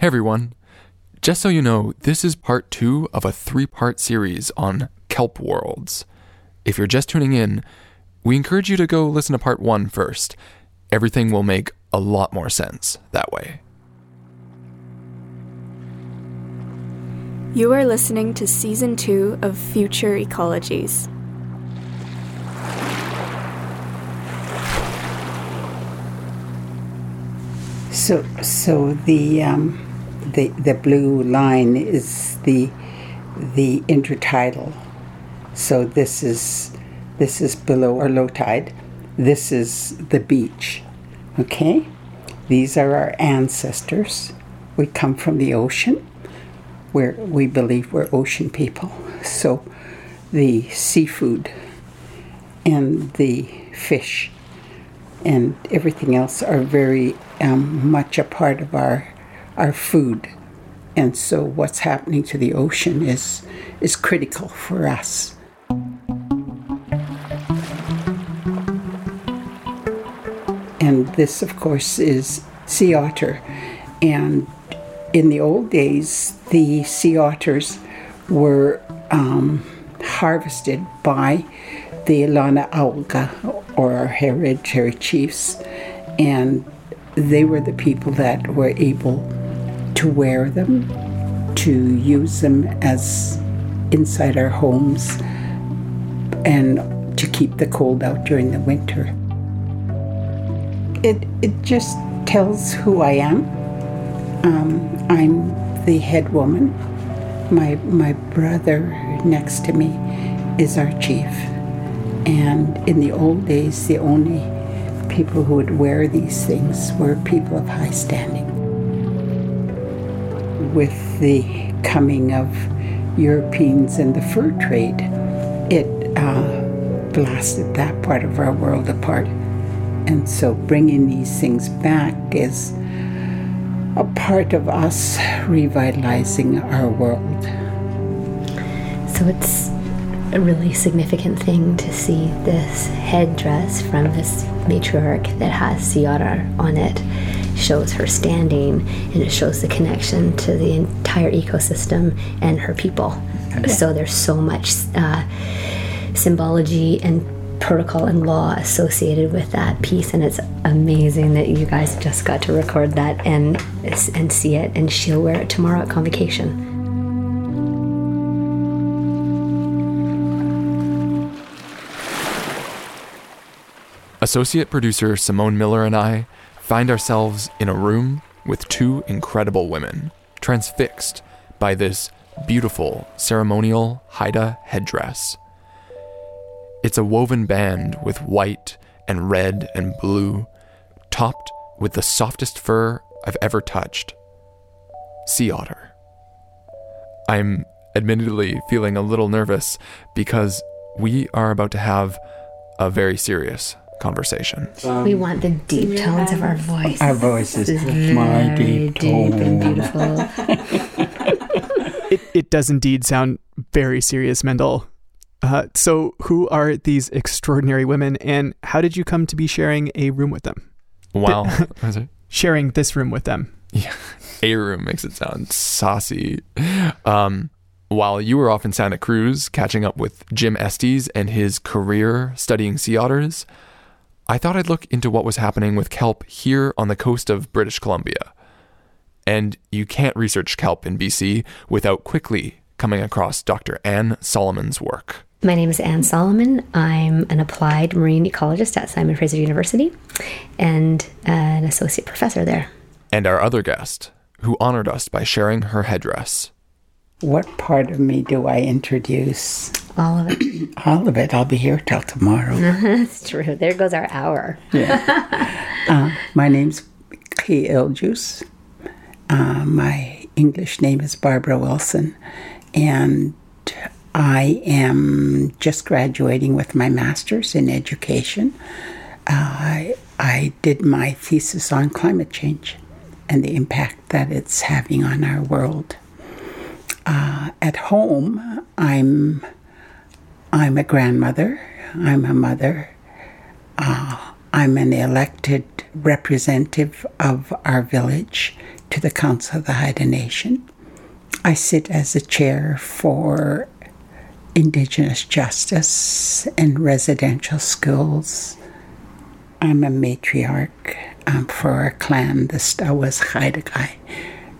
Hey everyone. Just so you know, this is part two of a three part series on kelp worlds. If you're just tuning in, we encourage you to go listen to part one first. Everything will make a lot more sense that way. You are listening to season two of Future Ecologies. So, so the um, the the blue line is the the intertidal. So this is this is below or low tide. This is the beach. Okay, these are our ancestors. We come from the ocean, where we believe we're ocean people. So, the seafood and the fish and everything else are very um, much a part of our our food. And so what's happening to the ocean is is critical for us. And this of course is sea otter. And in the old days the sea otters were um, harvested by the Lana Auga or our hereditary chiefs and they were the people that were able to wear them, to use them as inside our homes, and to keep the cold out during the winter. It, it just tells who I am. Um, I'm the head woman. My, my brother next to me is our chief. And in the old days, the only people who would wear these things were people of high standing. With the coming of Europeans and the fur trade, it uh, blasted that part of our world apart. And so bringing these things back is a part of us revitalizing our world. So it's a really significant thing to see this headdress from this matriarch that has otter on it shows her standing and it shows the connection to the entire ecosystem and her people okay. so there's so much uh, symbology and protocol and law associated with that piece and it's amazing that you guys just got to record that and and see it and she'll wear it tomorrow at convocation Associate producer Simone Miller and I find ourselves in a room with two incredible women, transfixed by this beautiful ceremonial Haida headdress. It's a woven band with white and red and blue, topped with the softest fur I've ever touched sea otter. I'm admittedly feeling a little nervous because we are about to have a very serious conversation. Um, we want the deep tones of our voice. Our voices, my deep, deep and beautiful. it, it does indeed sound very serious, Mendel. Uh, so, who are these extraordinary women, and how did you come to be sharing a room with them? Well, sharing this room with them. Yeah, a room makes it sound saucy. Um, while you were off in Santa Cruz catching up with Jim Estes and his career studying sea otters, I thought I'd look into what was happening with kelp here on the coast of British Columbia. And you can't research kelp in BC without quickly coming across Dr. Anne Salomon's work. My name is Anne Salomon. I'm an applied marine ecologist at Simon Fraser University and an associate professor there. And our other guest, who honored us by sharing her headdress. What part of me do I introduce? All of it. All of it. I'll be here till tomorrow. That's true. There goes our hour. yeah. Uh, my name's Kii'iljuus. Uh, my English name is Barbara Wilson, and I am just graduating with my master's in education. Uh, I, I did my thesis on climate change and the impact that it's having on our world. Uh, at home, I'm I'm a grandmother. I'm a mother. Uh, I'm an elected representative of our village, to the Council of the Haida Nation. I sit as a chair for Indigenous Justice in residential schools. I'm a matriarch um, for our clan, the Stawas Haida Gwaii,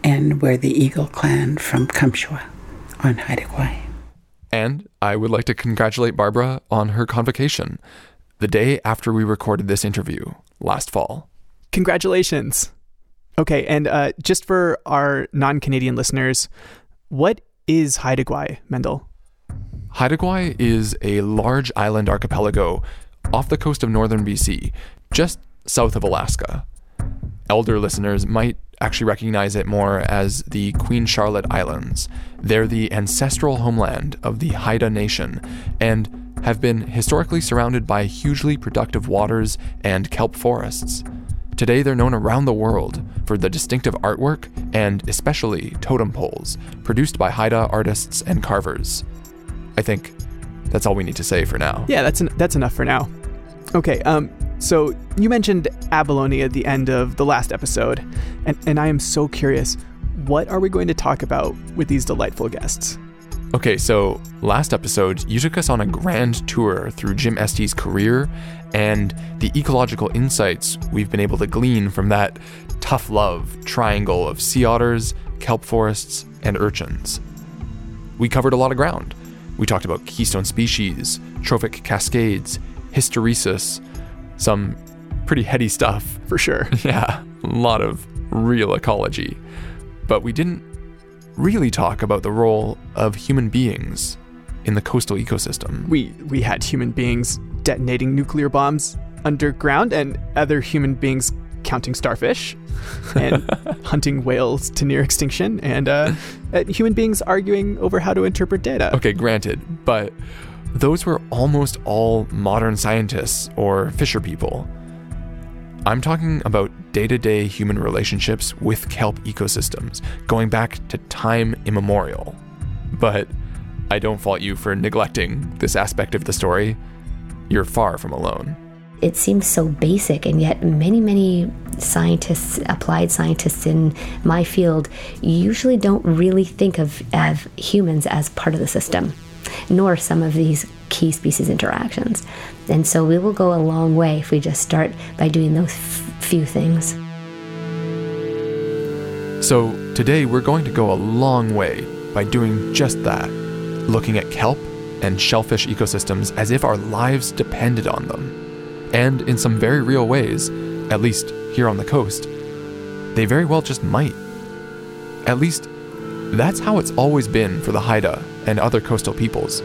and we're the Eagle clan from Cumshewa on Haida Gwaii. And I would like to congratulate Barbara on her convocation the day after we recorded this interview last fall. Congratulations. Okay, and uh, just for our non Canadian listeners, what is Haida Gwaii, Mendel? Haida Gwaii is a large island archipelago off the coast of northern BC, just south of Alaska. Elder listeners might actually recognize it more as the Queen Charlotte Islands. They're the ancestral homeland of the Haida Nation and have been historically surrounded by hugely productive waters and kelp forests. Today, they're known around the world for the distinctive artwork and especially totem poles produced by Haida artists and carvers. I think that's all we need to say for now. Yeah, that's en- that's enough for now. Okay, um, so you mentioned abalone at the end of the last episode, and, and I am so curious, what are we going to talk about with these delightful guests? Okay, so last episode, you took us on a grand tour through Jim Estes's career and the ecological insights we've been able to glean from that tough love triangle of sea otters, kelp forests, and urchins. We covered a lot of ground. We talked about keystone species, trophic cascades, hysteresis, some pretty heady stuff. For sure. Yeah, a lot of real ecology. But we didn't really talk about the role of human beings in the coastal ecosystem. We we had human beings detonating nuclear bombs underground and other human beings counting starfish and hunting whales to near extinction and uh, human beings arguing over how to interpret data. Okay, granted, but those were almost all modern scientists or fisher people. I'm talking about day to day human relationships with kelp ecosystems, going back to time immemorial. But I don't fault you for neglecting this aspect of the story. You're far from alone. It seems so basic, and yet many, many scientists, applied scientists in my field, usually don't really think of, of humans as part of the system, nor some of these key species interactions. And so we will go a long way if we just start by doing those f- few things. So, today we're going to go a long way by doing just that looking at kelp and shellfish ecosystems as if our lives depended on them. And in some very real ways, at least here on the coast, they very well just might. At least, that's how it's always been for the Haida and other coastal peoples.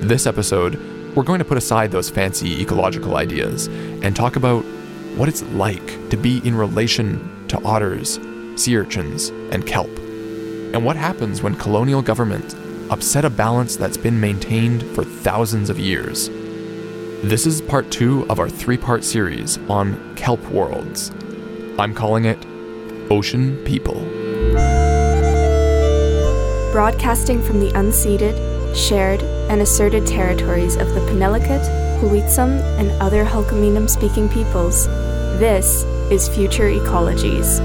This episode, we're going to put aside those fancy ecological ideas and talk about what it's like to be in relation to otters, sea urchins, and kelp. And what happens when colonial governments upset a balance that's been maintained for thousands of years. This is part two of our three part series on kelp worlds. I'm calling it Ocean People. Broadcasting from the unceded, shared, and asserted territories of the Penelakut, Hwlitsum, and other Hul'qumi'num speaking peoples, this is Future Ecologies.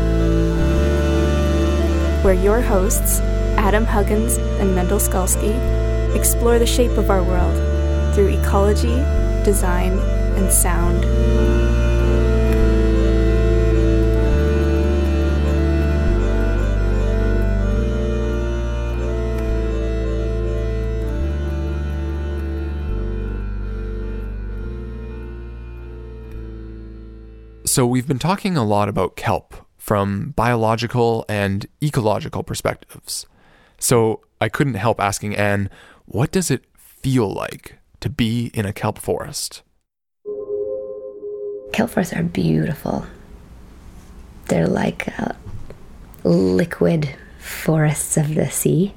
Where your hosts, Adam Huggins and Mendel Skulski, explore the shape of our world through ecology, design, and sound. So, we've been talking a lot about kelp from biological and ecological perspectives. So, I couldn't help asking Anne, what does it feel like to be in a kelp forest? Kelp forests are beautiful. They're like uh, liquid forests of the sea.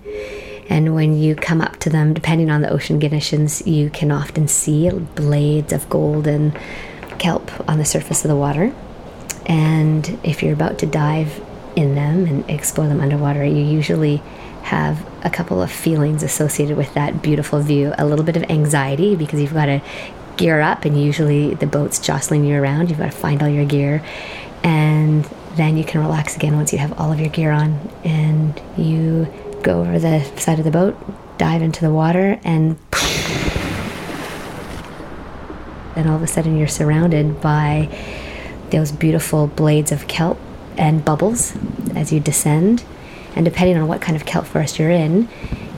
And when you come up to them, depending on the ocean conditions, you can often see blades of golden kelp on the surface of the water. And if you're about to dive in them and explore them underwater, you usually have a couple of feelings associated with that beautiful view. A little bit of anxiety because you've got to gear up, and usually the boat's jostling you around. You've got to find all your gear. And then you can relax again once you have all of your gear on and you go over the side of the boat, dive into the water, and then all of a sudden you're surrounded by those beautiful blades of kelp and bubbles as you descend. And depending on what kind of kelp forest you're in,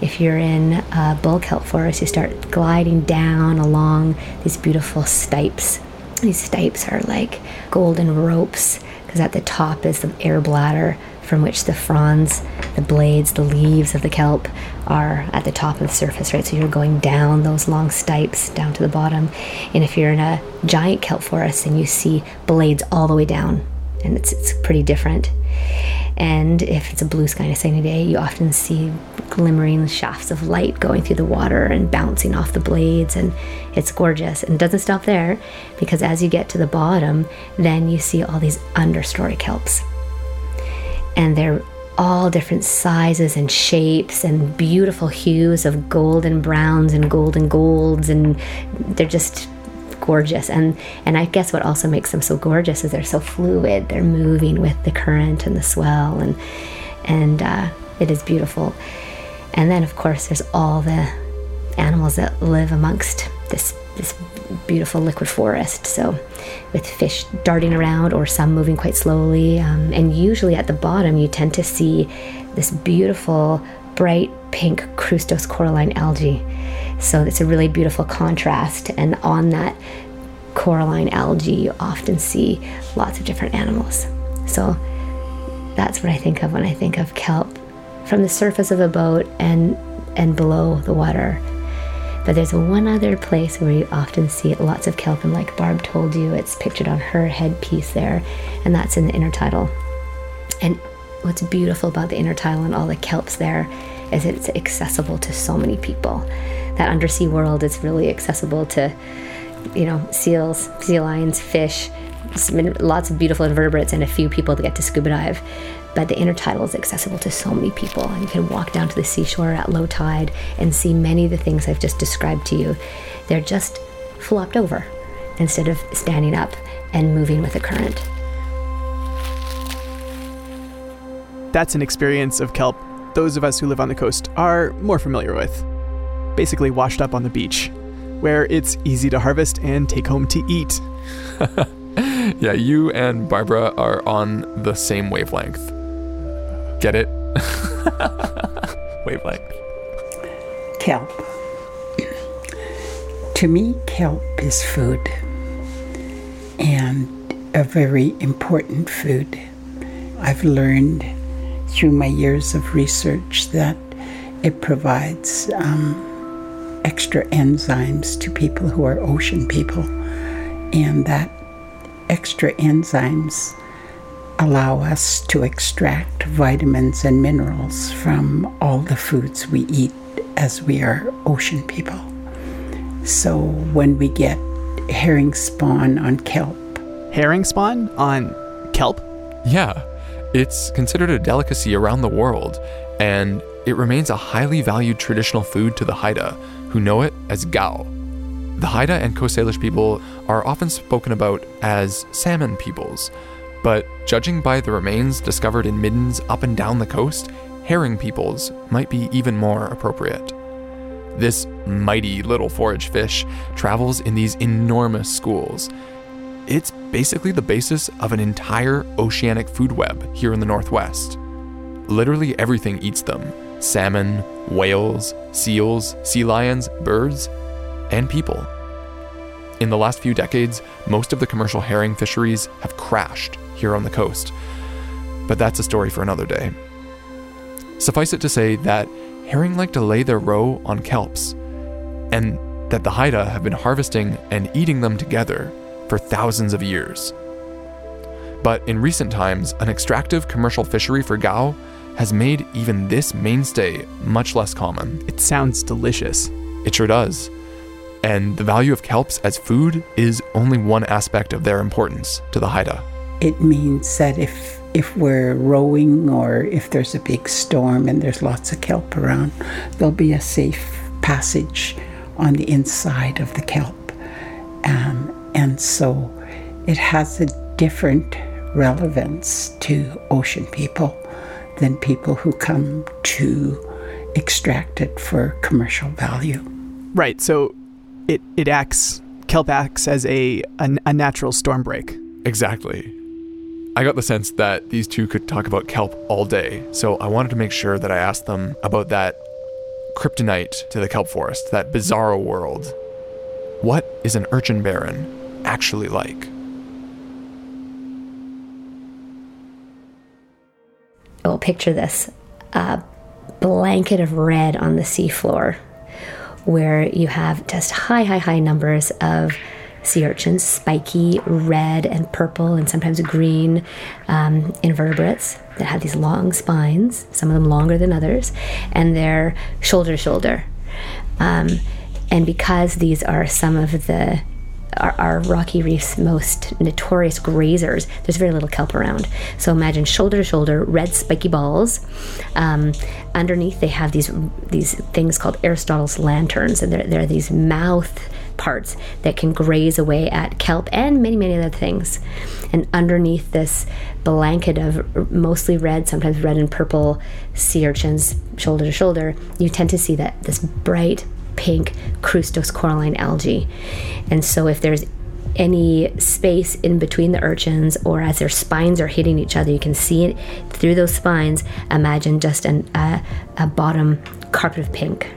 if you're in a bull kelp forest, you start gliding down along these beautiful stipes. These stipes are like golden ropes because at the top is the air bladder from which the fronds, the blades, the leaves of the kelp are at the top of the surface, right? So you're going down those long stipes down to the bottom. And if you're in a giant kelp forest, then you see blades all the way down, and it's, it's pretty different. And if it's a blue sky and a sunny day, you often see glimmering shafts of light going through the water and bouncing off the blades, and it's gorgeous. And it doesn't stop there because as you get to the bottom, then you see all these understory kelps and they're all different sizes and shapes and beautiful hues of golden browns and golden golds and they're just gorgeous. And and I guess what also makes them so gorgeous is they're so fluid. They're moving with the current and the swell and and uh, it is beautiful. And then of course there's all the animals that live amongst this this beautiful liquid forest. So, with fish darting around or some moving quite slowly. Um, and usually at the bottom, you tend to see this beautiful, bright pink crustose coralline algae. So, it's a really beautiful contrast. And on that coralline algae, you often see lots of different animals. So, that's what I think of when I think of kelp from the surface of a boat and and below the water but there's one other place where you often see lots of kelp, and like Barb told you, it's pictured on her headpiece there, and that's in the intertidal. And what's beautiful about the intertidal and all the kelps there is it's accessible to so many people. That undersea world is really accessible to, you know, seals, sea lions, fish, lots of beautiful invertebrates, and a few people that get to scuba dive but the intertidal is accessible to so many people. And you can walk down to the seashore at low tide and see many of the things I've just described to you. They're just flopped over instead of standing up and moving with the current. That's an experience of kelp those of us who live on the coast are more familiar with. Basically, washed up on the beach, where it's easy to harvest and take home to eat. yeah, you and Barbara are on the same wavelength. Get it? Wavelength. Kelp. to me, kelp is food and a very important food. I've learned through my years of research that it provides um, extra enzymes to people who are ocean people, and that extra enzymes allow us to extract vitamins and minerals from all the foods we eat as we are ocean people. So when we get herring spawn on kelp, herring spawn on kelp? Yeah, it's considered a delicacy around the world, and it remains a highly valued traditional food to the Haida, who know it as gao. The Haida and Coast Salish people are often spoken about as salmon peoples, but judging by the remains discovered in middens up and down the coast, herring peoples might be even more appropriate. This mighty little forage fish travels in these enormous schools. It's basically the basis of an entire oceanic food web here in the Northwest. Literally everything eats them salmon, whales, seals, sea lions, birds, and people. In the last few decades, most of the commercial herring fisheries have crashed here on the coast. But that's a story for another day. Suffice it to say that herring like to lay their roe on kelps, and that the Haida have been harvesting and eating them together for thousands of years. But in recent times, an extractive commercial fishery for gao has made even this mainstay much less common. It sounds delicious. It sure does. And the value of kelps as food is only one aspect of their importance to the Haida. It means that if if we're rowing or if there's a big storm and there's lots of kelp around, there'll be a safe passage on the inside of the kelp. Um, and so it has a different relevance to ocean people than people who come to extract it for commercial value. Right. So it it acts kelp acts as a a, a natural storm break. Exactly. I got the sense that these two could talk about kelp all day, so I wanted to make sure that I asked them about that kryptonite to the kelp forest, that bizarro world. What is an urchin barren actually like? Well, picture this a blanket of red on the seafloor where you have just high, high, high numbers of sea urchins, spiky red and purple and sometimes green um, invertebrates that have these long spines, some of them longer than others, and they're shoulder to shoulder. Um, and because these are some of the our, our, rocky reef's most notorious grazers, there's very little kelp around. So imagine shoulder to shoulder, red spiky balls. Um, underneath, they have these these things called Aristotle's lanterns, and they're, they're these mouth parts that can graze away at kelp and many, many other things. And underneath this blanket of mostly red, sometimes red and purple sea urchins, shoulder to shoulder, you tend to see that this bright pink crustose coralline algae. And so if there's any space in between the urchins or as their spines are hitting each other, you can see it through those spines. Imagine just an, a, a bottom carpet of pink.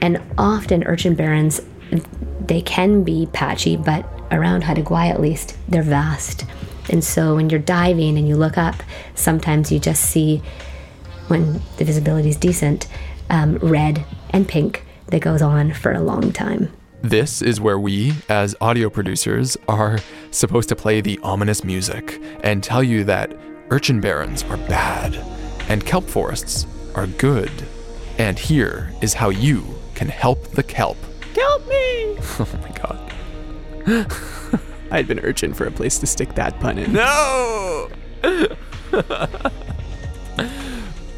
And often urchin barrens, they can be patchy, but around Haida Gwaii at least, they're vast. And so when you're diving and you look up, sometimes you just see, when the visibility is decent, um, red and pink that goes on for a long time. This is where we, as audio producers, are supposed to play the ominous music and tell you that urchin barrens are bad and kelp forests are good. And here is how you can help the kelp. Help me! Oh my god. I'd been urchin for a place to stick that pun in. No!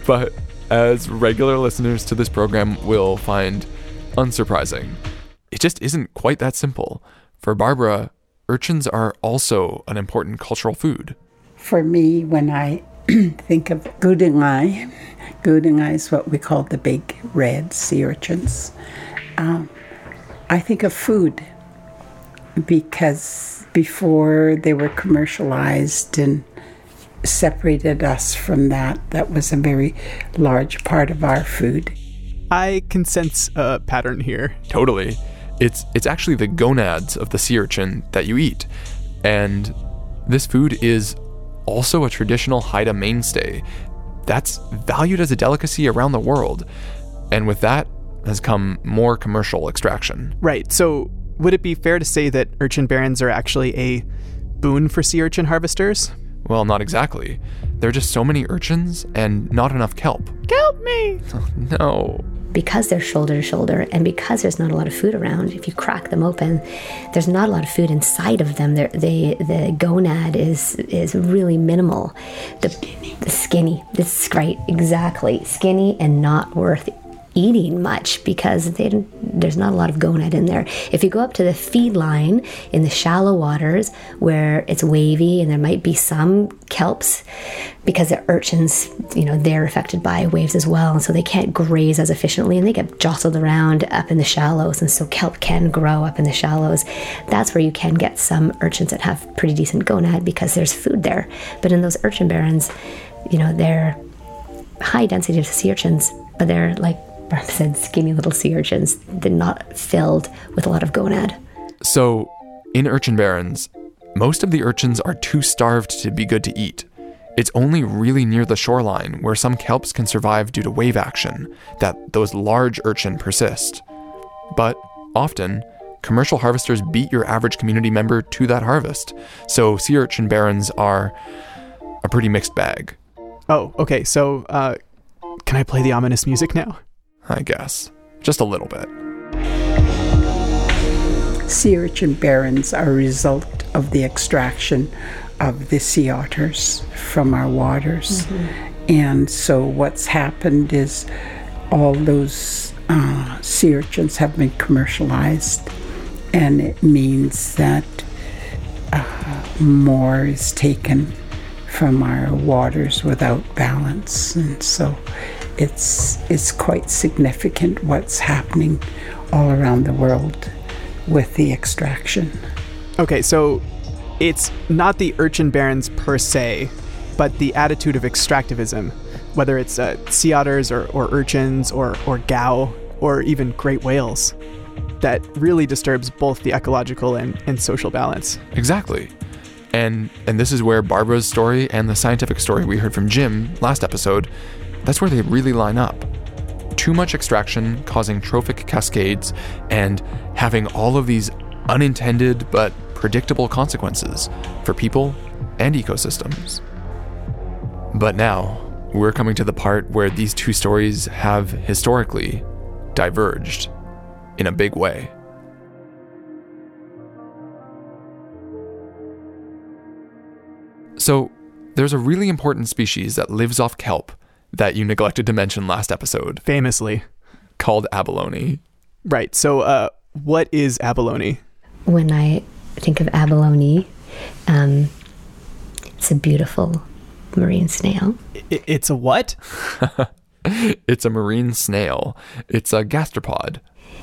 but as regular listeners to this program will find unsurprising, it just isn't quite that simple. For Barbara, urchins are also an important cultural food. For me, when I think of gudingai, gudingai is what we call the big red sea urchins. Um, I think of food because before they were commercialized and separated us from that, that was a very large part of our food. I can sense a pattern here. Totally. It's it's actually the gonads of the sea urchin that you eat. And this food is also a traditional Haida mainstay that's valued as a delicacy around the world. And with that has come more commercial extraction. Right. So would it be fair to say that urchin barrens are actually a boon for sea urchin harvesters? Well, not exactly. There are just so many urchins and not enough kelp. Kelp me! Oh, no because they're shoulder to shoulder and because there's not a lot of food around, if you crack them open, there's not a lot of food inside of them. They're, they the gonad is is really minimal. The, the skinny. This is great. Exactly. Skinny and not worth eating much because they, there's not a lot of gonad in there. If you go up to the feed line in the shallow waters where it's wavy and there might be some kelps because the urchins, you know, they're affected by waves as well. And so they can't graze as efficiently and they get jostled around up in the shallows. And so kelp can grow up in the shallows. That's where you can get some urchins that have pretty decent gonad because there's food there. But in those urchin barrens, you know, they're high density of sea urchins, but they're like said skinny little sea urchins. They're not filled with a lot of gonad. So, in urchin barrens, most of the urchins are too starved to be good to eat. It's only really near the shoreline where some kelps can survive due to wave action that those large urchin persist. But often, commercial harvesters beat your average community member to that harvest, so sea urchin barrens are a pretty mixed bag. Oh, okay, so uh, can I play the ominous music now? I guess. Just a little bit. Sea urchin barrens are a result of the extraction of the sea otters from our waters. Mm-hmm. And so what's happened is all those uh, sea urchins have been commercialized, and it means that uh, more is taken from our waters without balance. And so it's, it's quite significant what's happening all around the world with the extraction. Okay, so it's not the urchin barrens per se, but the attitude of extractivism, whether it's uh, sea otters or, or urchins or, or gao or even great whales, that really disturbs both the ecological and, and social balance. Exactly. And and this is where Barbara's story and the scientific story we heard from Jim last episode, that's where they really line up. Too much extraction causing trophic cascades and having all of these unintended but predictable consequences for people and ecosystems. But now, we're coming to the part where these two stories have historically diverged in a big way. So, there's a really important species that lives off kelp that you neglected to mention last episode, Famously. called abalone. Right, so uh, what is abalone? When I think of abalone, um, it's a beautiful marine snail. I- it's a what? It's a marine snail. It's a gastropod.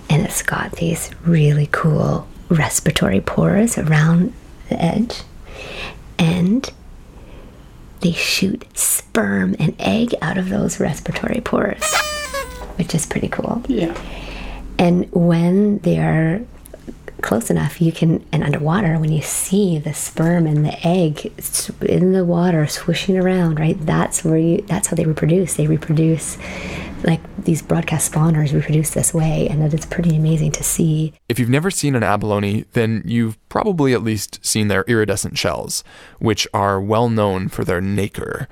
and it's got these really cool respiratory pores around the edge and they shoot sperm and egg out of those respiratory pores which is pretty cool Yeah. and when they are close enough you can and underwater when you see the sperm and the egg in the water swishing around right that's where you that's how they reproduce they reproduce these broadcast spawners reproduce this way and that it is pretty amazing to see If you've never seen an abalone, then you've probably at least seen their iridescent shells, which are well known for their nacre,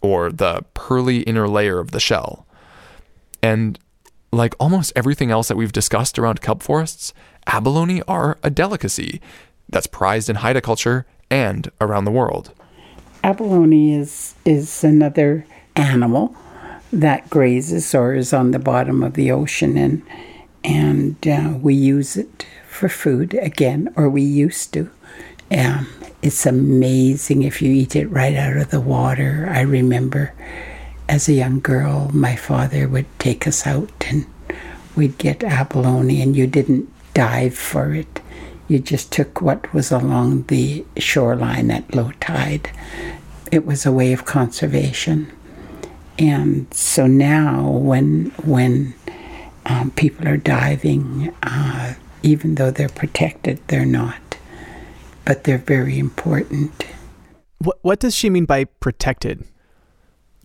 or the pearly inner layer of the shell. And like almost everything else that we've discussed around kelp forests, abalone are a delicacy that's prized in haida culture and around the world. Abalone is is another animal that grazes or is on the bottom of the ocean, and and uh, we use it for food again, or we used to. Um, it's amazing if you eat it right out of the water. I remember as a young girl, my father would take us out and we'd get abalone, and you didn't dive for it. You just took what was along the shoreline at low tide. It was a way of conservation. And so now, when when um, people are diving, uh, even though they're protected, they're not. But they're very important. What, what does she mean by protected?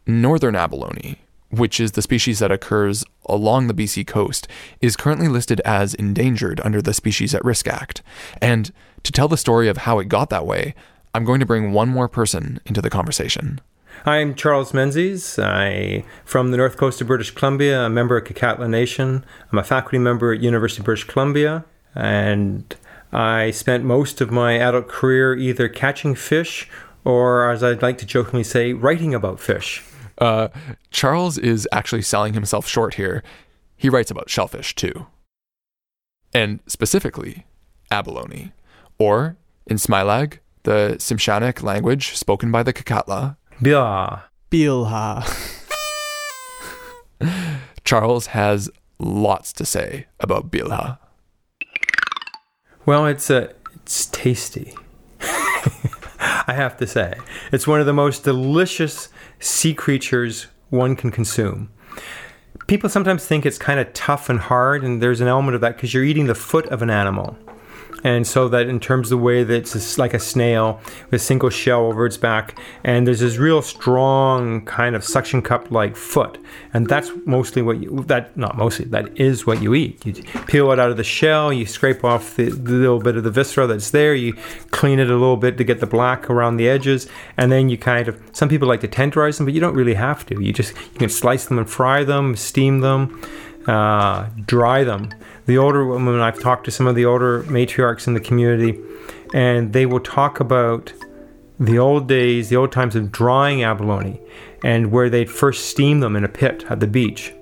Northern abalone, which is the species that occurs along the BC coast, is currently listed as endangered under the Species at Risk Act. And to tell the story of how it got that way, I'm going to bring one more person into the conversation. I'm Charles Menzies. I'm from the north coast of British Columbia, a member of Kitkatla Nation. I'm a faculty member at University of British Columbia, and I spent most of my adult career either catching fish or, as I'd like to jokingly say, writing about fish. Uh, Charles is actually selling himself short here. He writes about shellfish too. And specifically, abalone, or in Sm'algyax, the Tsimshianic language spoken by the Kitkatla, Bia. Bilha. Charles has lots to say about Bilha. Well, it's a it's tasty. I have to say, it's one of the most delicious sea creatures one can consume. People sometimes think it's kind of tough and hard, and there's an element of that because you're eating the foot of an animal. And so that in terms of the way that it's like a snail with a single shell over its back, and there's this real strong kind of suction cup like foot, and that's mostly what you that not mostly that is what you eat. You peel it out of the shell, you scrape off the, the little bit of the viscera that's there, you clean it a little bit to get the black around the edges, and then you kind of some people like to tenderize them, but you don't really have to. You just you can slice them and fry them, steam them, uh, dry them. The older women, I've talked to some of the older matriarchs in the community, and they will talk about the old days, the old times of drying abalone, and where they'd first steam them in a pit at the beach.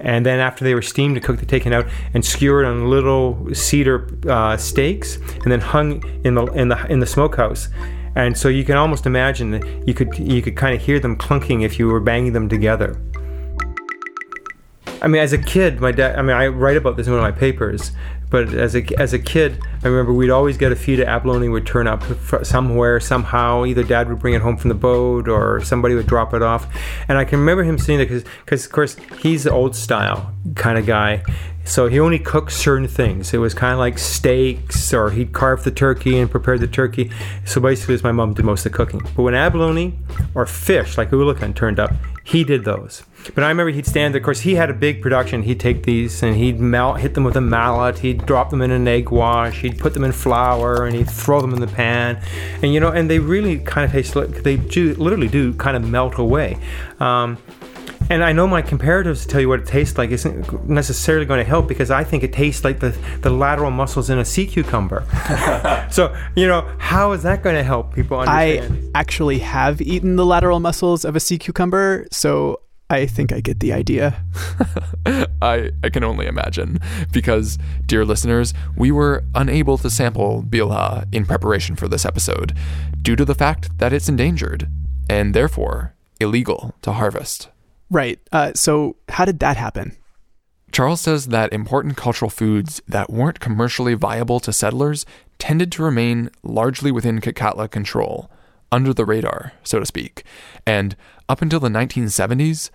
And then after they were steamed and cooked, they taken out and skewered on little cedar uh, stakes, and then hung in the in the in the smokehouse. And so you can almost imagine that you could you could kind of hear them clunking if you were banging them together. I mean, as a kid, my dad. I mean, I write about this in one of my papers. But as a as a kid, I remember we'd always get a feed of abalone would turn up somewhere somehow. Either dad would bring it home from the boat, or somebody would drop it off. And I can remember him sitting there because, of course, he's the old style kind of guy. So he only cooked certain things. It was kind of like steaks, or he'd carve the turkey and prepare the turkey. So basically, it was my mom did most of the cooking. But when abalone or fish like oolakan turned up, he did those. But I remember he'd stand. Of course, he had a big production. He'd take these and he'd melt, hit them with a mallet. He'd drop them in an egg wash. He'd put them in flour and he'd throw them in the pan. And you know, and they really kind of taste like they do, literally do kind of melt away. Um, and I know my comparatives to tell you what it tastes like isn't necessarily going to help because I think it tastes like the, the lateral muscles in a sea cucumber. so, you know, how is that going to help people understand? I actually have eaten the lateral muscles of a sea cucumber, so I think I get the idea. I, I can only imagine. Because, dear listeners, we were unable to sample bilha in preparation for this episode due to the fact that it's endangered and therefore illegal to harvest. Right. Uh, so, how did that happen? Charles says that important cultural foods that weren't commercially viable to settlers tended to remain largely within Kitkatla control, under the radar, so to speak. And up until the 1970s,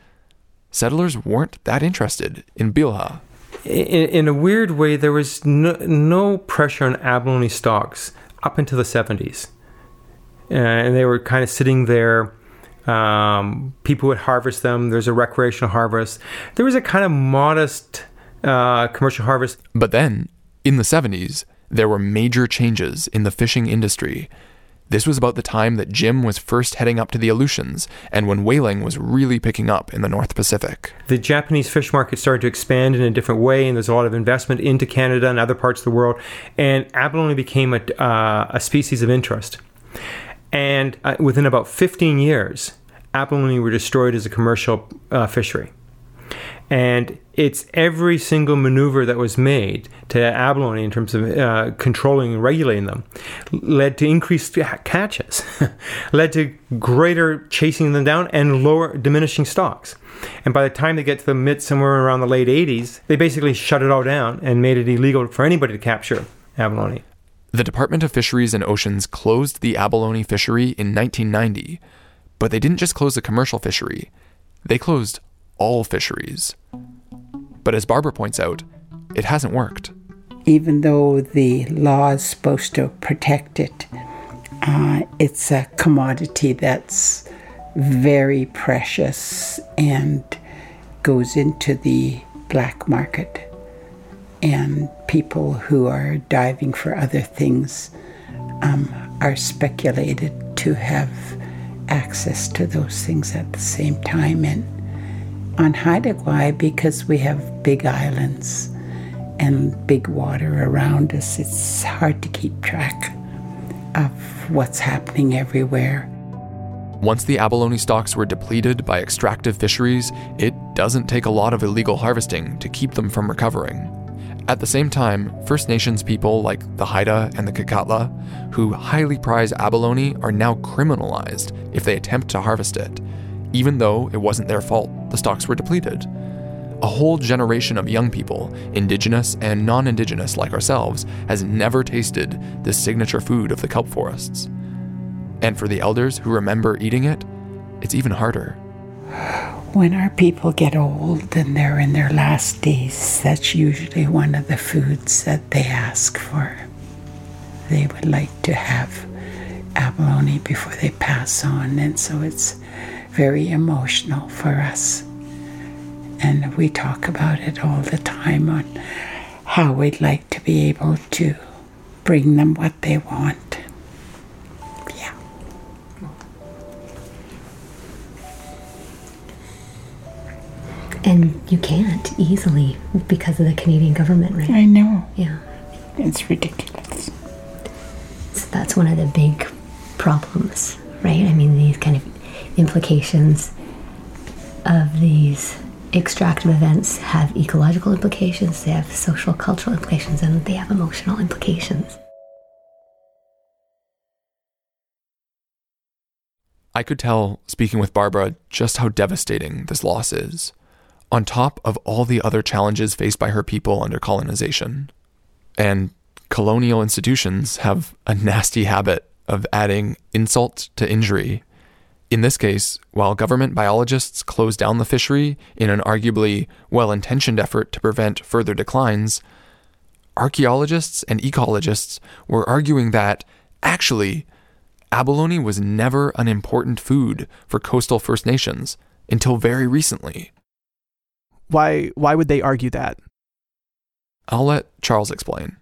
settlers weren't that interested in bilha. In, in a weird way, there was no, no pressure on abalone stocks up until the 70s. Uh, and they were kind of sitting there um, people would harvest them. There's a recreational harvest. There was a kind of modest uh, commercial harvest. But then, in the 70s, there were major changes in the fishing industry. This was about the time that Jim was first heading up to the Aleutians and when whaling was really picking up in the North Pacific. The Japanese fish market started to expand in a different way, and there's a lot of investment into Canada and other parts of the world, and abalone became a, uh, a species of interest. And uh, within about 15 years, abalone were destroyed as a commercial uh, fishery. And it's every single maneuver that was made to abalone in terms of uh, controlling and regulating them led to increased catches, led to greater chasing them down and lower diminishing stocks. And by the time they get to the mid somewhere around the late 80s, they basically shut it all down and made it illegal for anybody to capture abalone. The Department of Fisheries and Oceans closed the abalone fishery in 1990 but they didn't just close the commercial fishery, they closed all fisheries. But as Barbara points out, it hasn't worked. Even though the law is supposed to protect it, uh, it's a commodity that's very precious and goes into the black market. And people who are diving for other things um, are speculated to have access to those things at the same time. And on Haida Gwaii, because we have big islands and big water around us, it's hard to keep track of what's happening everywhere. Once the abalone stocks were depleted by extractive fisheries, it doesn't take a lot of illegal harvesting to keep them from recovering. At the same time, First Nations people like the Haida and the Kitkatla, who highly prize abalone, are now criminalized if they attempt to harvest it, even though it wasn't their fault the stocks were depleted. A whole generation of young people, indigenous and non indigenous like ourselves, has never tasted this signature food of the kelp forests. And for the elders who remember eating it, it's even harder. When our people get old and they're in their last days, that's usually one of the foods that they ask for. They would like to have abalone before they pass on, and so it's very emotional for us. And we talk about it all the time on how we'd like to be able to bring them what they want. And you can't easily because of the Canadian government, right? I know. Yeah. It's ridiculous. So that's one of the big problems, right? I mean, these kind of implications of these extractive events have ecological implications, they have social cultural implications, and they have emotional implications. I could tell, speaking with Barbara, just how devastating this loss is, on top of all the other challenges faced by her people under colonization. And colonial institutions have a nasty habit of adding insult to injury. In this case, while government biologists closed down the fishery in an arguably well intentioned effort to prevent further declines, archaeologists and ecologists were arguing that, actually, abalone was never an important food for coastal First Nations until very recently. Why why would they argue that? I'll let Charles explain.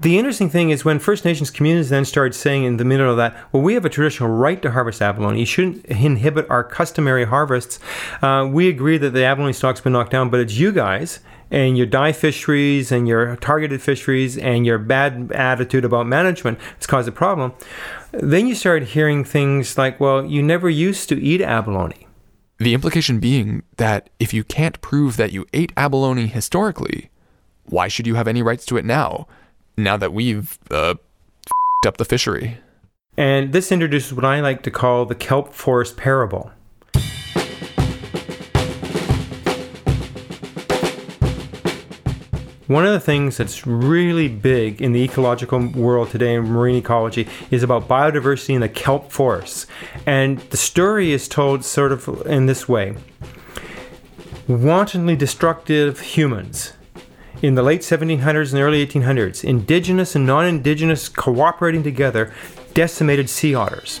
The interesting thing is when First Nations communities then started saying in the middle of that, well, we have a traditional right to harvest abalone. You shouldn't inhibit our customary harvests. Uh, we agree that the abalone stock's been knocked down, but it's you guys and your dive fisheries and your targeted fisheries and your bad attitude about management that's caused a problem. Then you start hearing things like, well, you never used to eat abalone. The implication being that if you can't prove that you ate abalone historically, why should you have any rights to it now? now that we've uh, up the fishery. And this introduces what I like to call the kelp forest parable. One of the things that's really big in the ecological world today in marine ecology is about biodiversity in the kelp forests. And the story is told sort of in this way wantonly destructive humans in the late 1700s and early 1800s, indigenous and non indigenous cooperating together decimated sea otters.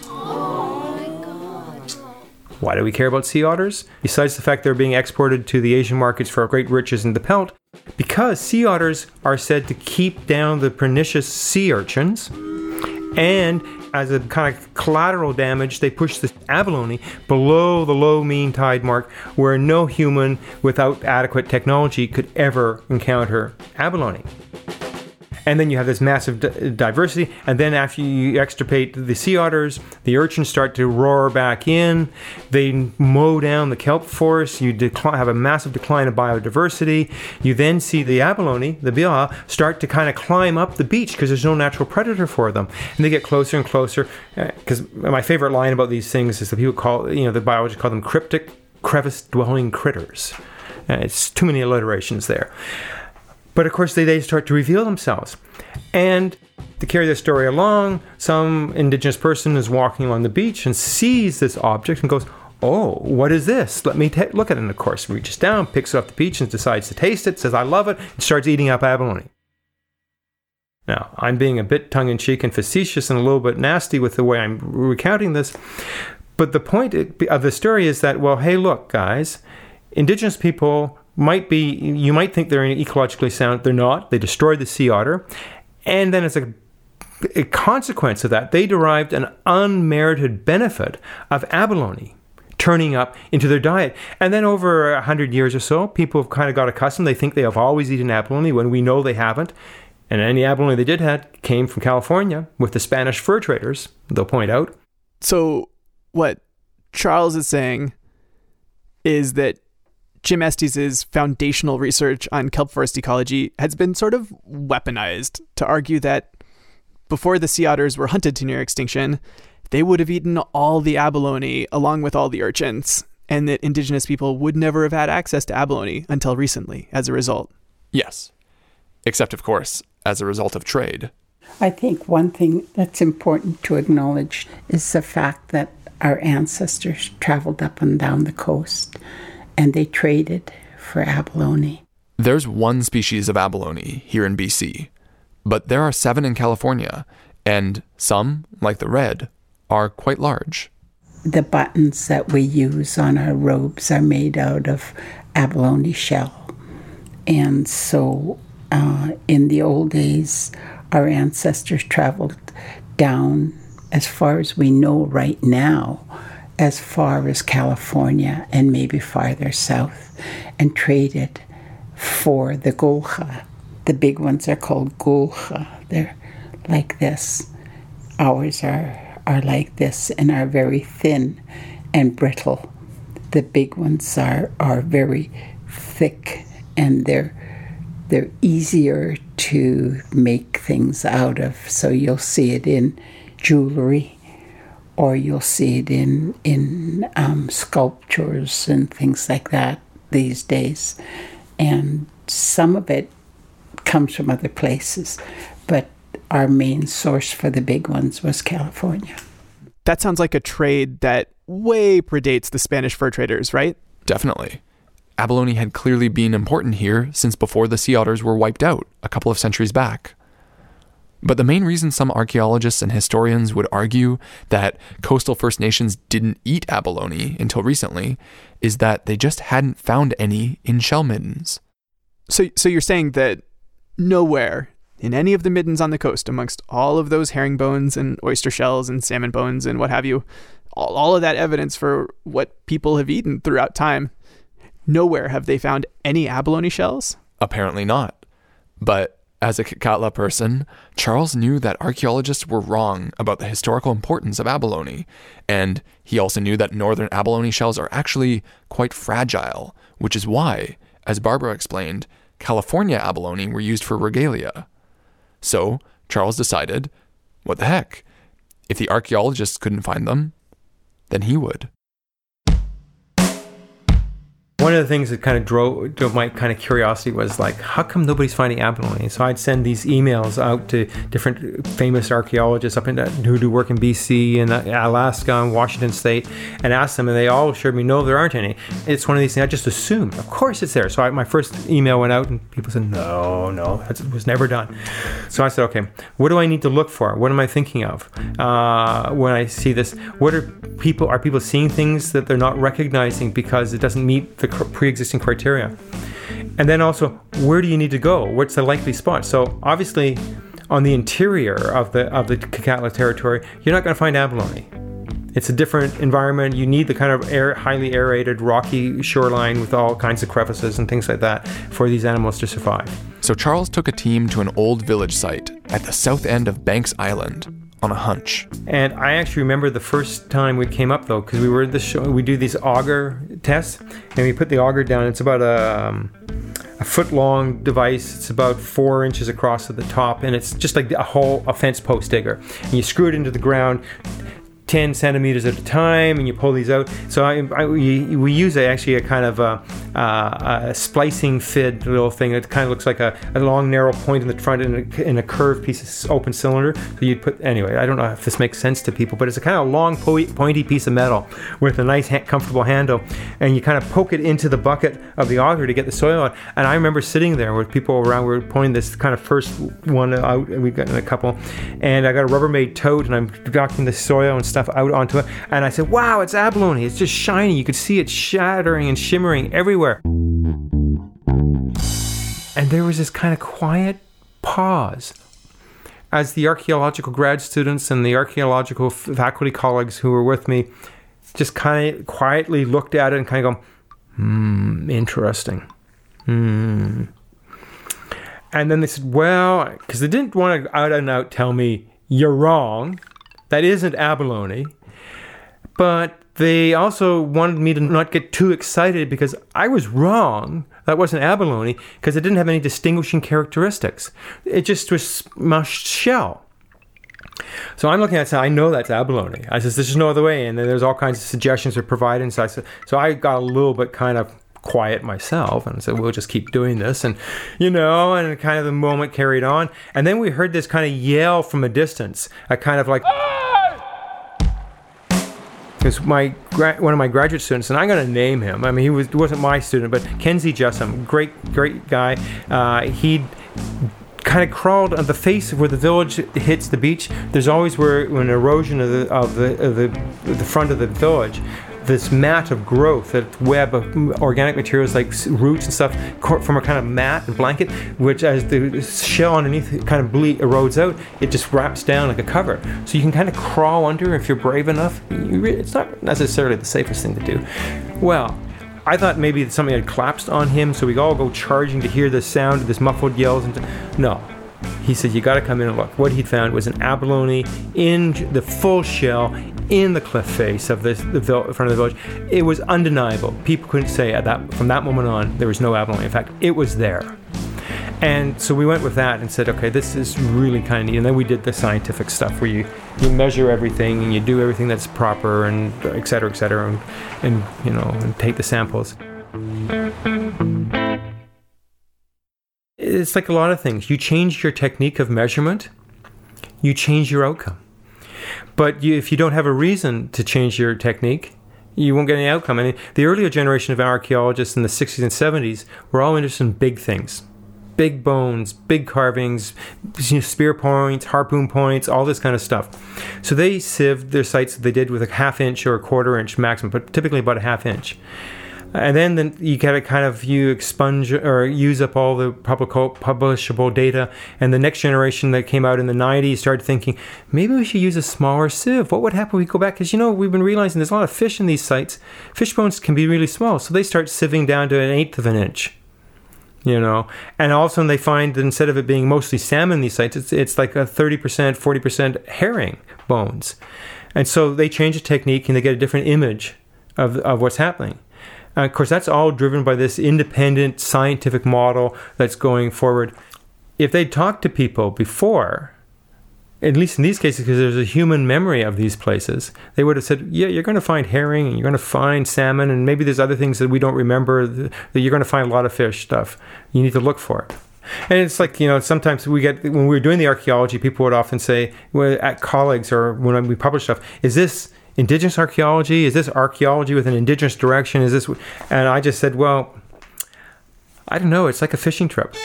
Why do we care about sea otters? Besides the fact they're being exported to the Asian markets for great riches in the pelt, because sea otters are said to keep down the pernicious sea urchins and as a kind of collateral damage, they push the abalone below the low mean tide mark where no human without adequate technology could ever encounter abalone and then you have this massive d- diversity. And then after you extirpate the sea otters, the urchins start to roar back in. They mow down the kelp forest. You have a massive decline of biodiversity. You then see the abalone, the biha, start to kind of climb up the beach because there's no natural predator for them, and they get closer and closer. Because uh, my favorite line about these things is that people call, you know, the biologists call them cryptic crevice dwelling critters. Uh, it's too many alliterations there. But of course, they, they start to reveal themselves. And to carry the story along, some indigenous person is walking along the beach and sees this object and goes, Oh, what is this? Let me look at it. And of course, reaches down, picks it off the beach, and decides to taste it, says, I love it, and starts eating up abalone. Now, I'm being a bit tongue in cheek and facetious and a little bit nasty with the way I'm recounting this. But the point of the story is that, well, hey, look, guys, indigenous people might be you might think they're ecologically sound. They're not. They destroyed the sea otter. And then as a, a consequence of that they derived an unmerited benefit of abalone turning up into their diet. And then over a hundred years or so people have kind of got accustomed. They think they have always eaten abalone when we know they haven't. And any abalone they did had came from california with the spanish fur traders they'll point out. So what charles is saying is that Jim Estes' foundational research on kelp forest ecology has been sort of weaponized to argue that before the sea otters were hunted to near extinction, they would have eaten all the abalone along with all the urchins, and that indigenous people would never have had access to abalone until recently as a result. Yes. Except, of course, as a result of trade. I think one thing that's important to acknowledge is the fact that our ancestors traveled up and down the coast and they traded for abalone. There's one species of abalone here in BC, but there are seven in California, and some, like the red, are quite large. The buttons that we use on our robes are made out of abalone shell. And so uh, in the old days, our ancestors traveled down as far as we know right now as far as California and maybe farther south and traded for the gulcha. The big ones are called gulcha. They're like this. Ours are, are like this and are very thin and brittle. the big ones are are very thick and they're they're easier to make things out of. So you'll see it in jewelry, or you'll see it in in um, sculptures and things like that these days. And some of it comes from other places, but our main source for the big ones was California. That sounds like a trade that way predates the Spanish fur traders, right? Definitely. Abalone had clearly been important here since before the sea otters were wiped out a couple of centuries back. But the main reason some archaeologists and historians would argue that coastal First Nations didn't eat abalone until recently is that they just hadn't found any in shell middens. So, so you're saying that nowhere in any of the middens on the coast, amongst all of those herring bones and oyster shells and salmon bones and what have you, all, all of that evidence for what people have eaten throughout time, nowhere have they found any abalone shells? Apparently not. But as a Kitkatla person, Charles knew that archaeologists were wrong about the historical importance of abalone, and he also knew that northern abalone shells are actually quite fragile, which is why, as Barbara explained, California abalone were used for regalia. So, Charles decided, what the heck? If the archaeologists couldn't find them, then he would. One of the things that kind of drove, drove my kind of curiosity was like, how come nobody's finding abalone? So I'd send these emails out to different famous archaeologists up in who do work in BC and Alaska and Washington State, and ask them, and they all assured me, no, there aren't any. It's one of these things I just assumed. Of course, it's there. So I, my first email went out, and people said, no, no, it was never done. So I said, okay, what do I need to look for? What am I thinking of uh, when I see this? What are people are people seeing things that they're not recognizing because it doesn't meet the pre-existing criteria. And then also, where do you need to go? What's the likely spot? So obviously, on the interior of the of the Kitkatla territory, you're not going to find abalone. It's a different environment. You need the kind of air, highly aerated, rocky shoreline with all kinds of crevices and things like that for these animals to survive. So Charles took a team to an old village site at the south end of Banks Island on a hunch. And I actually remember the first time we came up though, because we were the show, we do these auger tests, and we put the auger down. It's about a, um, a foot long device. It's about four inches across at the top, and it's just like a whole a fence post digger. And you screw it into the ground 10 centimeters at a time, and you pull these out. So I, I we, use a, actually a kind of a, a, a, splicing fid little thing. It kind of looks like a, long narrow point in the front and a, in a curved piece of open cylinder. So you'd put anyway. I don't know if this makes sense to people, but it's a kind of long pointy piece of metal with a nice comfortable handle, and you kind of poke it into the bucket of the auger to get the soil out. And I remember sitting there with people around. We were pulling this kind of first one out. We got in a couple, and I got a Rubbermaid tote, and I'm knocking the soil and stuff stuff out onto it. And I said, wow, it's abalone. It's just shiny. You could see it shattering and shimmering everywhere. And there was this kind of quiet pause as the archaeological grad students and the archaeological faculty colleagues who were with me just kind of quietly looked at it and kind of go, hmm, interesting. Hmm. And then they said, well, because they didn't want to out and out tell me, you're wrong. That isn't abalone. But they also wanted me to not get too excited because I was wrong. That wasn't abalone because it didn't have any distinguishing characteristics. It just was smushed shell. So I'm looking at it, I know that's abalone. I says, there's no other way. And then there's all kinds of suggestions are provided. So I, said, so I got a little bit kind of quiet myself and said, we'll just keep doing this. And, you know, and kind of the moment carried on. And then we heard this kind of yell from a distance, a kind of like, because my one of my graduate students, and I'm going to name him. I mean, he was wasn't my student, but Kenzie Jessam, great great guy. Uh, he kind of crawled on the face of where the village hits the beach. There's always where an erosion of the of the of the, the front of the village this mat of growth, that web of organic materials like roots and stuff from a kind of mat and blanket, which as the shell underneath kind of ble- erodes out, it just wraps down like a cover. So you can kind of crawl under if you're brave enough. it's not necessarily the safest thing to do. Well, I thought maybe something had collapsed on him, so we all go charging to hear the sound this muffled yells. And no, he said you got to come in and look. What he'd found was an abalone in the full shell in the cliff face of this, the front of the village. It was undeniable. People couldn't say at that from that moment on there was no abalone. In fact, it was there. And so we went with that and said, okay, this is really kind of neat. And then we did the scientific stuff where you, you measure everything and you do everything that's proper and et cetera, et cetera, and, and you know, and take the samples. It's like a lot of things. You change your technique of measurement, you change your outcome. But you, if you don't have a reason to change your technique, you won't get any outcome. I mean, the earlier generation of archaeologists in the 60s and 70s were all interested in big things big bones, big carvings, spear points, harpoon points, all this kind of stuff. So they sieved their sites they did with a half inch or a quarter inch maximum, but typically about a half inch. And then, you get to kind of you expunge or use up all the publishable data. And the next generation that came out in the 90s started thinking, maybe we should use a smaller sieve. What would happen if we go back? Because, you know, we've been realizing there's a lot of fish in these sites. Fish bones can be really small. So they start sieving down to an eighth of an inch you know and all of a sudden they find that instead of it being mostly salmon these sites it's, it's like a 30% 40% herring bones and so they change the technique and they get a different image of, of what's happening and of course that's all driven by this independent scientific model that's going forward if they'd talked to people before at least in these cases, because there's a human memory of these places, they would have said, "Yeah, you're going to find herring, and you're going to find salmon, and maybe there's other things that we don't remember. That you're going to find a lot of fish stuff. You need to look for it." And it's like you know, sometimes we get when we were doing the archaeology, people would often say, well, at colleagues or when we publish stuff, "Is this indigenous archaeology? Is this archaeology with an indigenous direction? Is this?" And I just said, "Well, I don't know. It's like a fishing trip."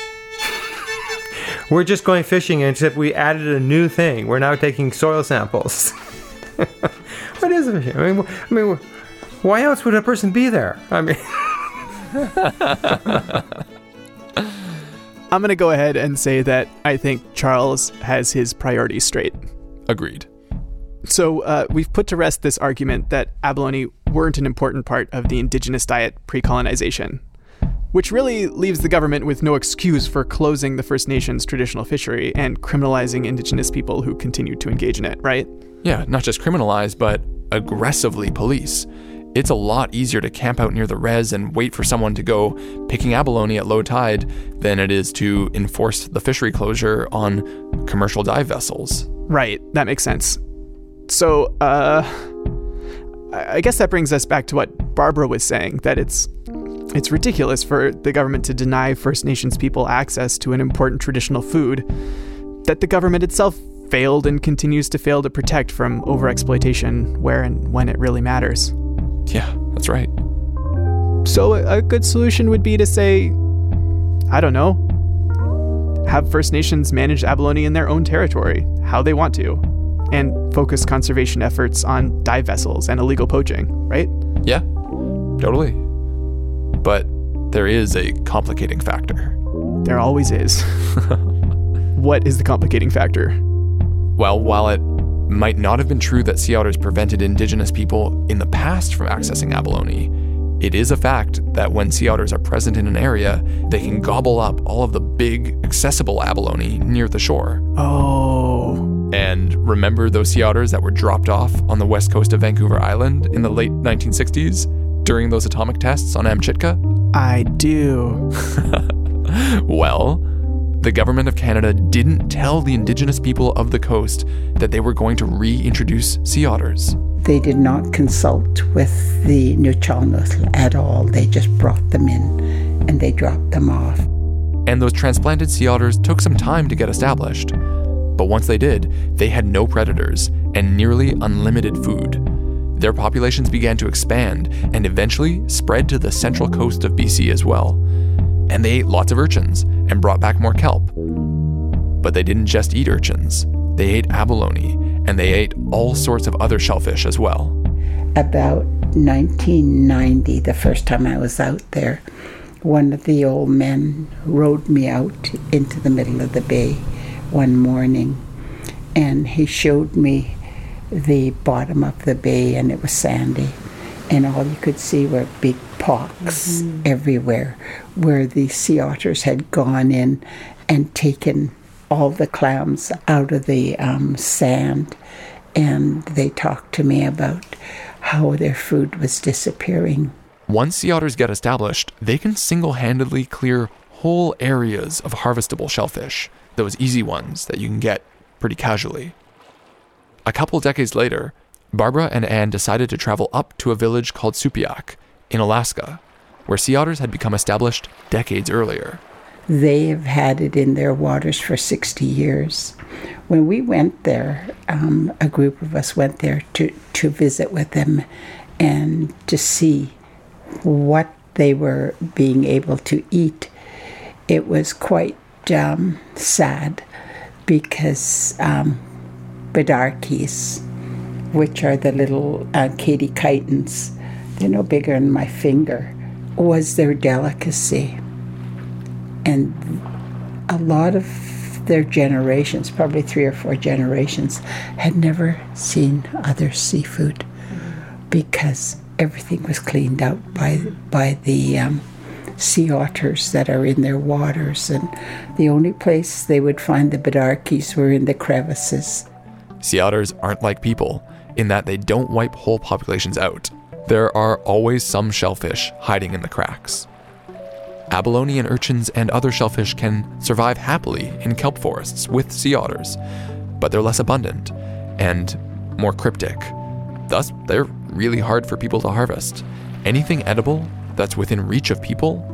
We're just going fishing, except we added a new thing. We're now taking soil samples. what is fishing? I mean, I mean, why else would a person be there? I mean. I'm going to go ahead and say that I think Charles has his priorities straight. Agreed. So, uh, we've put to rest this argument that abalone weren't an important part of the indigenous diet pre colonization which really leaves the government with no excuse for closing the First Nations traditional fishery and criminalizing indigenous people who continued to engage in it, right? Yeah, not just criminalize, but aggressively police. It's a lot easier to camp out near the res and wait for someone to go picking abalone at low tide than it is to enforce the fishery closure on commercial dive vessels. Right, that makes sense. So, uh, I guess that brings us back to what Barbara was saying that it's it's ridiculous for the government to deny First Nations people access to an important traditional food that the government itself failed and continues to fail to protect from overexploitation where and when it really matters. Yeah, that's right. So, a good solution would be to say, I don't know, have First Nations manage abalone in their own territory, how they want to, and focus conservation efforts on dive vessels and illegal poaching, right? Yeah, totally. But there is a complicating factor. There always is. what is the complicating factor? Well, while it might not have been true that sea otters prevented indigenous people in the past from accessing abalone, it is a fact that when sea otters are present in an area, they can gobble up all of the big, accessible abalone near the shore. Oh. And remember those sea otters that were dropped off on the west coast of Vancouver Island in the late 1960s? during those atomic tests on Amchitka? I do. well, the government of Canada didn't tell the indigenous people of the coast that they were going to reintroduce sea otters. They did not consult with the Nuu-chah-nulth at all. They just brought them in and they dropped them off. And those transplanted sea otters took some time to get established. But once they did, they had no predators and nearly unlimited food their populations began to expand and eventually spread to the central coast of BC as well. And they ate lots of urchins and brought back more kelp. But they didn't just eat urchins, they ate abalone and they ate all sorts of other shellfish as well. About 1990, the first time I was out there, one of the old men rowed me out into the middle of the bay one morning and he showed me the bottom of the bay and it was sandy. And all you could see were big pocks mm-hmm. everywhere where the sea otters had gone in and taken all the clams out of the um, sand and they talked to me about how their food was disappearing. Once sea otters get established, they can single handedly clear whole areas of harvestable shellfish, those easy ones that you can get pretty casually. A couple decades later, Barbara and Anne decided to travel up to a village called Supiaq in Alaska, where sea otters had become established decades earlier. They have had it in their waters for 60 years. When we went there, um, a group of us went there to, to visit with them and to see what they were being able to eat. It was quite um, sad because um, bidarkies, which are the little uh, Katy chitons, they're no bigger than my finger, was their delicacy. And a lot of their generations, probably three or four generations, had never seen other seafood because everything was cleaned out by by the um, sea otters that are in their waters, and the only place they would find the bidarkies were in the crevices. Sea otters aren't like people in that they don't wipe whole populations out. There are always some shellfish hiding in the cracks. Abalone and urchins and other shellfish can survive happily in kelp forests with sea otters, but they're less abundant and more cryptic. Thus, they're really hard for people to harvest. Anything edible that's within reach of people,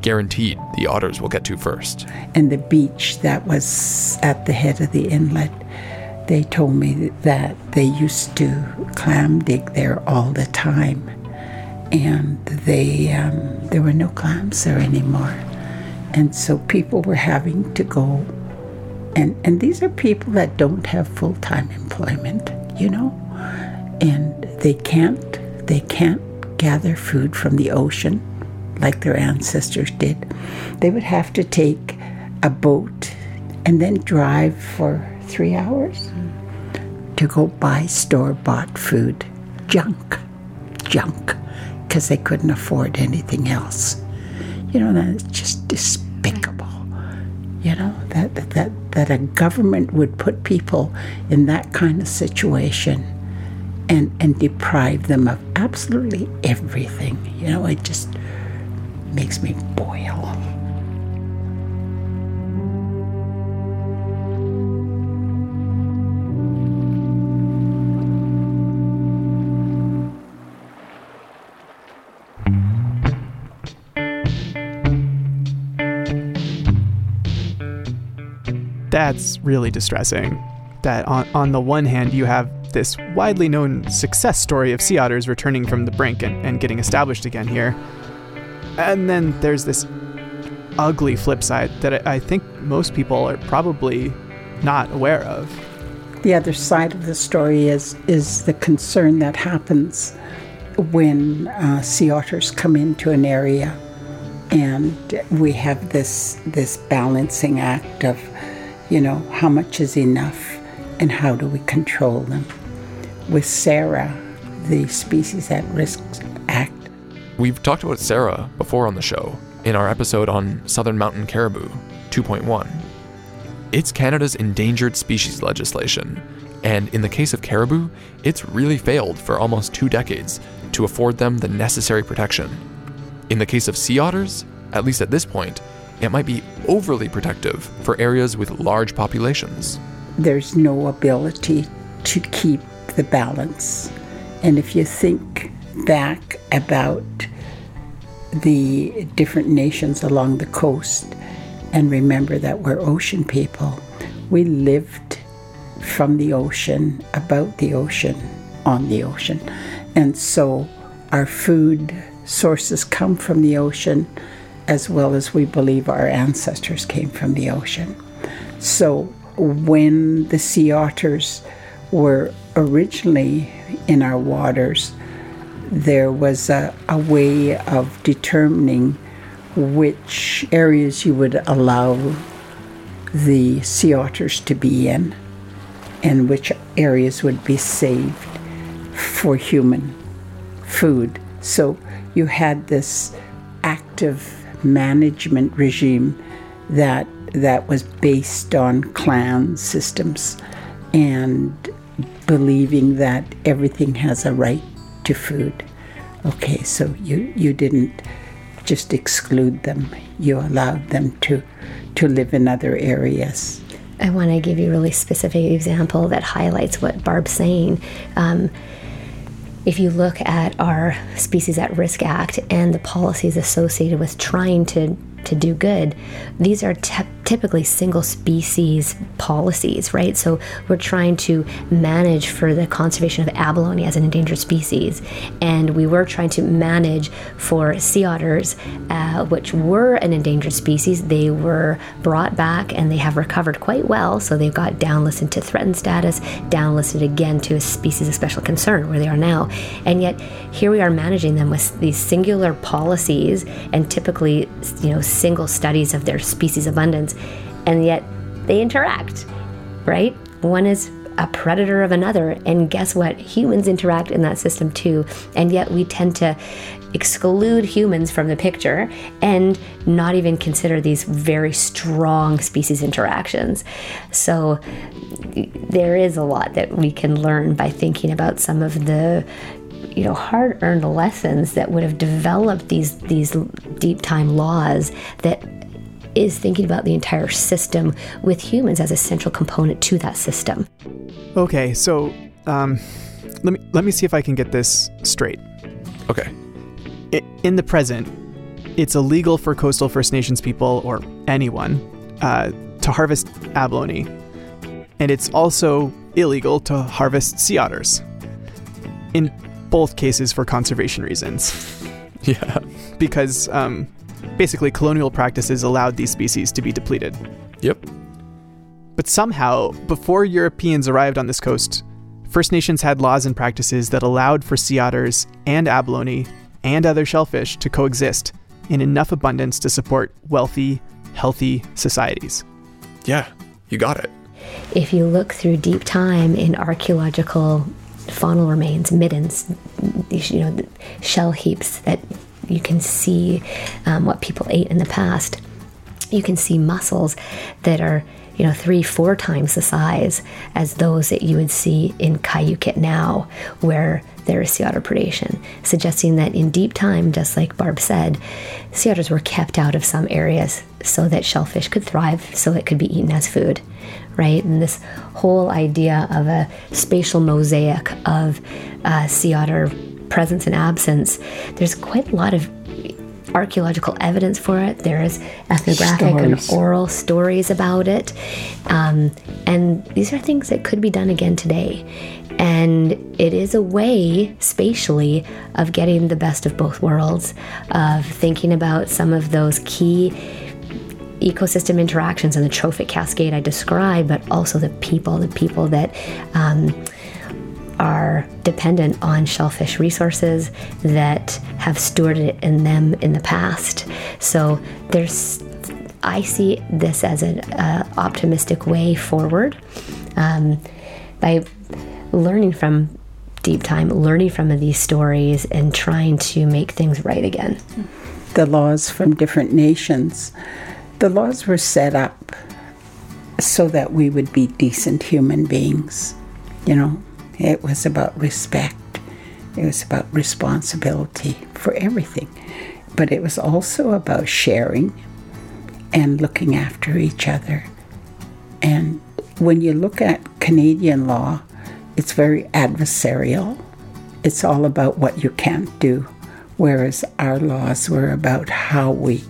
guaranteed the otters will get to first. And the beach that was at the head of the inlet, they told me that they used to clam dig there all the time. And they um, there were no clams there anymore, and so people were having to go, and and these are people that don't have full time employment, you know, and they can't they can't gather food from the ocean like their ancestors did. They would have to take a boat and then drive for three hours to go buy store bought food, junk, junk because they couldn't afford anything else. You know, that's just despicable. You know, that, that, that a government would put people in that kind of situation and, and deprive them of absolutely everything. You know, it just makes me boil. that's really distressing. That on, on the one hand, you have this widely known success story of sea otters returning from the brink and, and getting established again here. And then there's this ugly flip side that I think most people are probably not aware of. The other side of the story is is the concern that happens when uh, sea otters come into an area, and we have this this balancing act of you know, how much is enough and how do we control them? With SARA, the Species at Risk Act. We've talked about SARA before on the show in our episode on Southern Mountain Caribou 2.1. It's Canada's endangered species legislation, and in the case of caribou, it's really failed for almost two decades to afford them the necessary protection. In the case of sea otters, at least at this point, it might be overly protective for areas with large populations. There's no ability to keep the balance. And if you think back about the different nations along the coast and remember that we're ocean people, we lived from the ocean, about the ocean, on the ocean. And so our food sources come from the ocean as well as we believe our ancestors came from the ocean. So when the sea otters were originally in our waters, there was a, a way of determining which areas you would allow the sea otters to be in and which areas would be saved for human food. So you had this active management regime that that was based on clan systems and believing that everything has a right to food. Okay, so you, you didn't just exclude them, you allowed them to, to live in other areas. I want to give you a really specific example that highlights what Barb's saying. Um, if you look at our Species at Risk Act and the policies associated with trying to to do good, these are typically single species policies, right? So we're trying to manage for the conservation of abalone as an endangered species, and we were trying to manage for sea otters, uh, which were an endangered species. They were brought back and they have recovered quite well, so they've got downlisted to threatened status, downlisted again to a species of special concern where they are now, and yet here we are managing them with these singular policies and typically, you know single studies of their species abundance, and yet they interact, right? One is a predator of another, and guess what? Humans interact in that system too, and yet we tend to exclude humans from the picture and not even consider these very strong species interactions. So there is a lot that we can learn by thinking about some of the you know hard-earned lessons that would have developed these these deep time laws that is thinking about the entire system with humans as a central component to that system. Okay, so um, let me let me see if I can get this straight. Okay. In the present, it's illegal for coastal First Nations people or anyone uh, to harvest abalone, and it's also illegal to harvest sea otters. In both cases for conservation reasons. Yeah. Because um, basically, colonial practices allowed these species to be depleted. Yep. But somehow, before Europeans arrived on this coast, First Nations had laws and practices that allowed for sea otters and abalone and other shellfish to coexist in enough abundance to support wealthy, healthy societies. Yeah, you got it. If you look through deep time in archaeological faunal remains, middens, you know, shell heaps that you can see um, what people ate in the past. You can see mussels that are, you know, three, four times the size as those that you would see in Kyuquot now, where there is sea otter predation, suggesting that in deep time, just like Barb said, sea otters were kept out of some areas so that shellfish could thrive, so it could be eaten as food, right? And this whole idea of a spatial mosaic of uh, sea otter presence and absence, there's quite a lot of archaeological evidence for it. There is ethnographic stories. and oral stories about it. Um, and these are things that could be done again today. And it is a way, spatially, of getting the best of both worlds, of thinking about some of those key ecosystem interactions and the trophic cascade I described, but also the people, the people that um, are dependent on shellfish resources that have stored it in them in the past. So there's, I see this as an uh, optimistic way forward um, by learning from deep time, learning from these stories, and trying to make things right again. The laws from different nations, the laws were set up so that we would be decent human beings. You know, it was about respect, it was about responsibility for everything. But it was also about sharing and looking after each other. And when you look at Canadian law, it's very adversarial. It's all about what you can't do, whereas our laws were about how we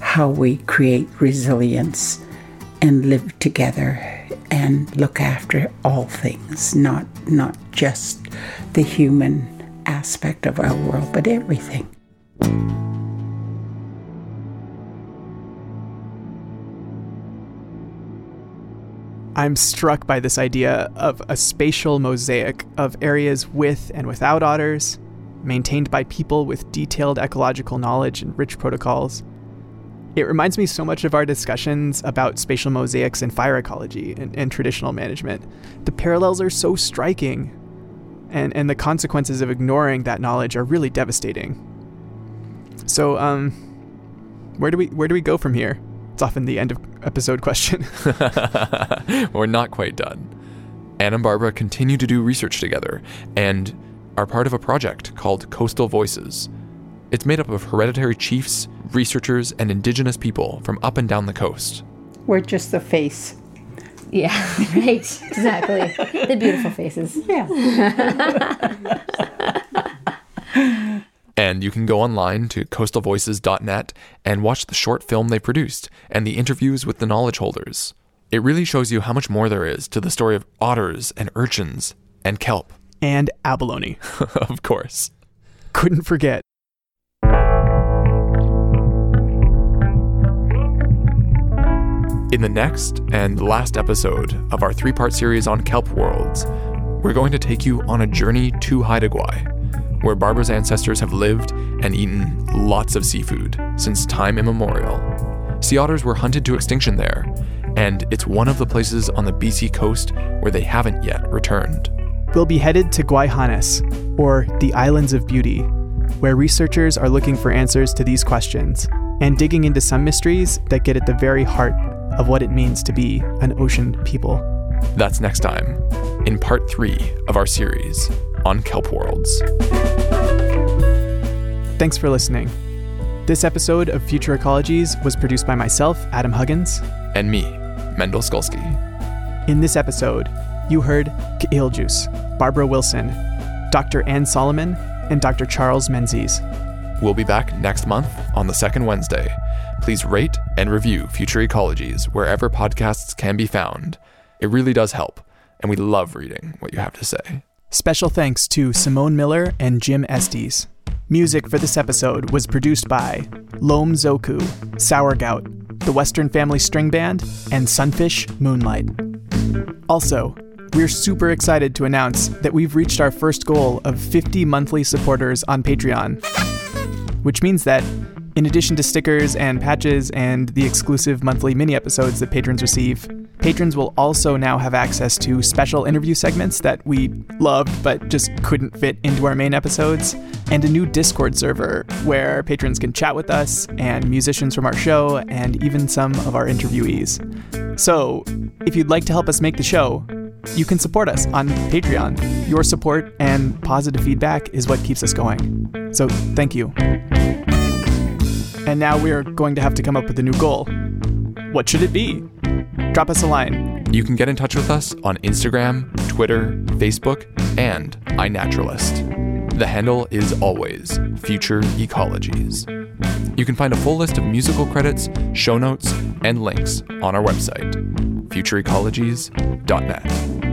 how we create resilience and live together and look after all things, not not just the human aspect of our world, but everything. I'm struck by this idea of a spatial mosaic of areas with and without otters, maintained by people with detailed ecological knowledge and rich protocols. It reminds me so much of our discussions about spatial mosaics and fire ecology and, and traditional management. The parallels are so striking, and, and the consequences of ignoring that knowledge are really devastating. So, um, where do we where do we go from here? It's often the end of episode question. We're not quite done. Anne and Barbara continue to do research together and are part of a project called Coastal Voices. It's made up of hereditary chiefs, researchers, and indigenous people from up and down the coast. We're just the face. Yeah, right. Exactly. the beautiful faces. Yeah. And you can go online to coastalvoices.net and watch the short film they produced and the interviews with the knowledge holders. It really shows you how much more there is to the story of otters and urchins and kelp, And abalone. of course. Couldn't forget. In the next and last episode of our three part series on kelp worlds, we're going to take you on a journey to Haida Gwaii, where Barbara's ancestors have lived and eaten lots of seafood since time immemorial. Sea otters were hunted to extinction there, and it's one of the places on the BC coast where they haven't yet returned. We'll be headed to Gwaii Haanas, or the Islands of Beauty, where researchers are looking for answers to these questions and digging into some mysteries that get at the very heart of what it means to be an ocean people. That's next time in part three of our series on kelp worlds. Thanks for listening. This episode of Future Ecologies was produced by myself, Adam Huggins. And me, Mendel Skulski. In this episode, you heard Juice, Barbara Wilson, Dr. Anne Salomon, and Dr. Charles Menzies. We'll be back next month on the second Wednesday. Please rate and review Future Ecologies wherever podcasts can be found. It really does help, and we love reading what you have to say. Special thanks to Simone Miller and Jim Estes. Music for this episode was produced by Loam Zoku, Sour Gout, the Western Family String Band, and Sunfish Moonlight. Also, we're super excited to announce that we've reached our first goal of 50 monthly supporters on Patreon, which means that in addition to stickers and patches and the exclusive monthly mini episodes that patrons receive, patrons will also now have access to special interview segments that we loved but just couldn't fit into our main episodes, and a new Discord server where patrons can chat with us and musicians from our show and even some of our interviewees. So, if you'd like to help us make the show, you can support us on Patreon. Your support and positive feedback is what keeps us going. So, thank you. And now we are going to have to come up with a new goal. What should it be? Drop us a line. You can get in touch with us on Instagram, Twitter, Facebook, and iNaturalist. The handle is always Future Ecologies. You can find a full list of musical credits, show notes, and links on our website, futureecologies.net.